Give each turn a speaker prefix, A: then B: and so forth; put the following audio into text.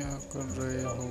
A: क्या कर रहे हो?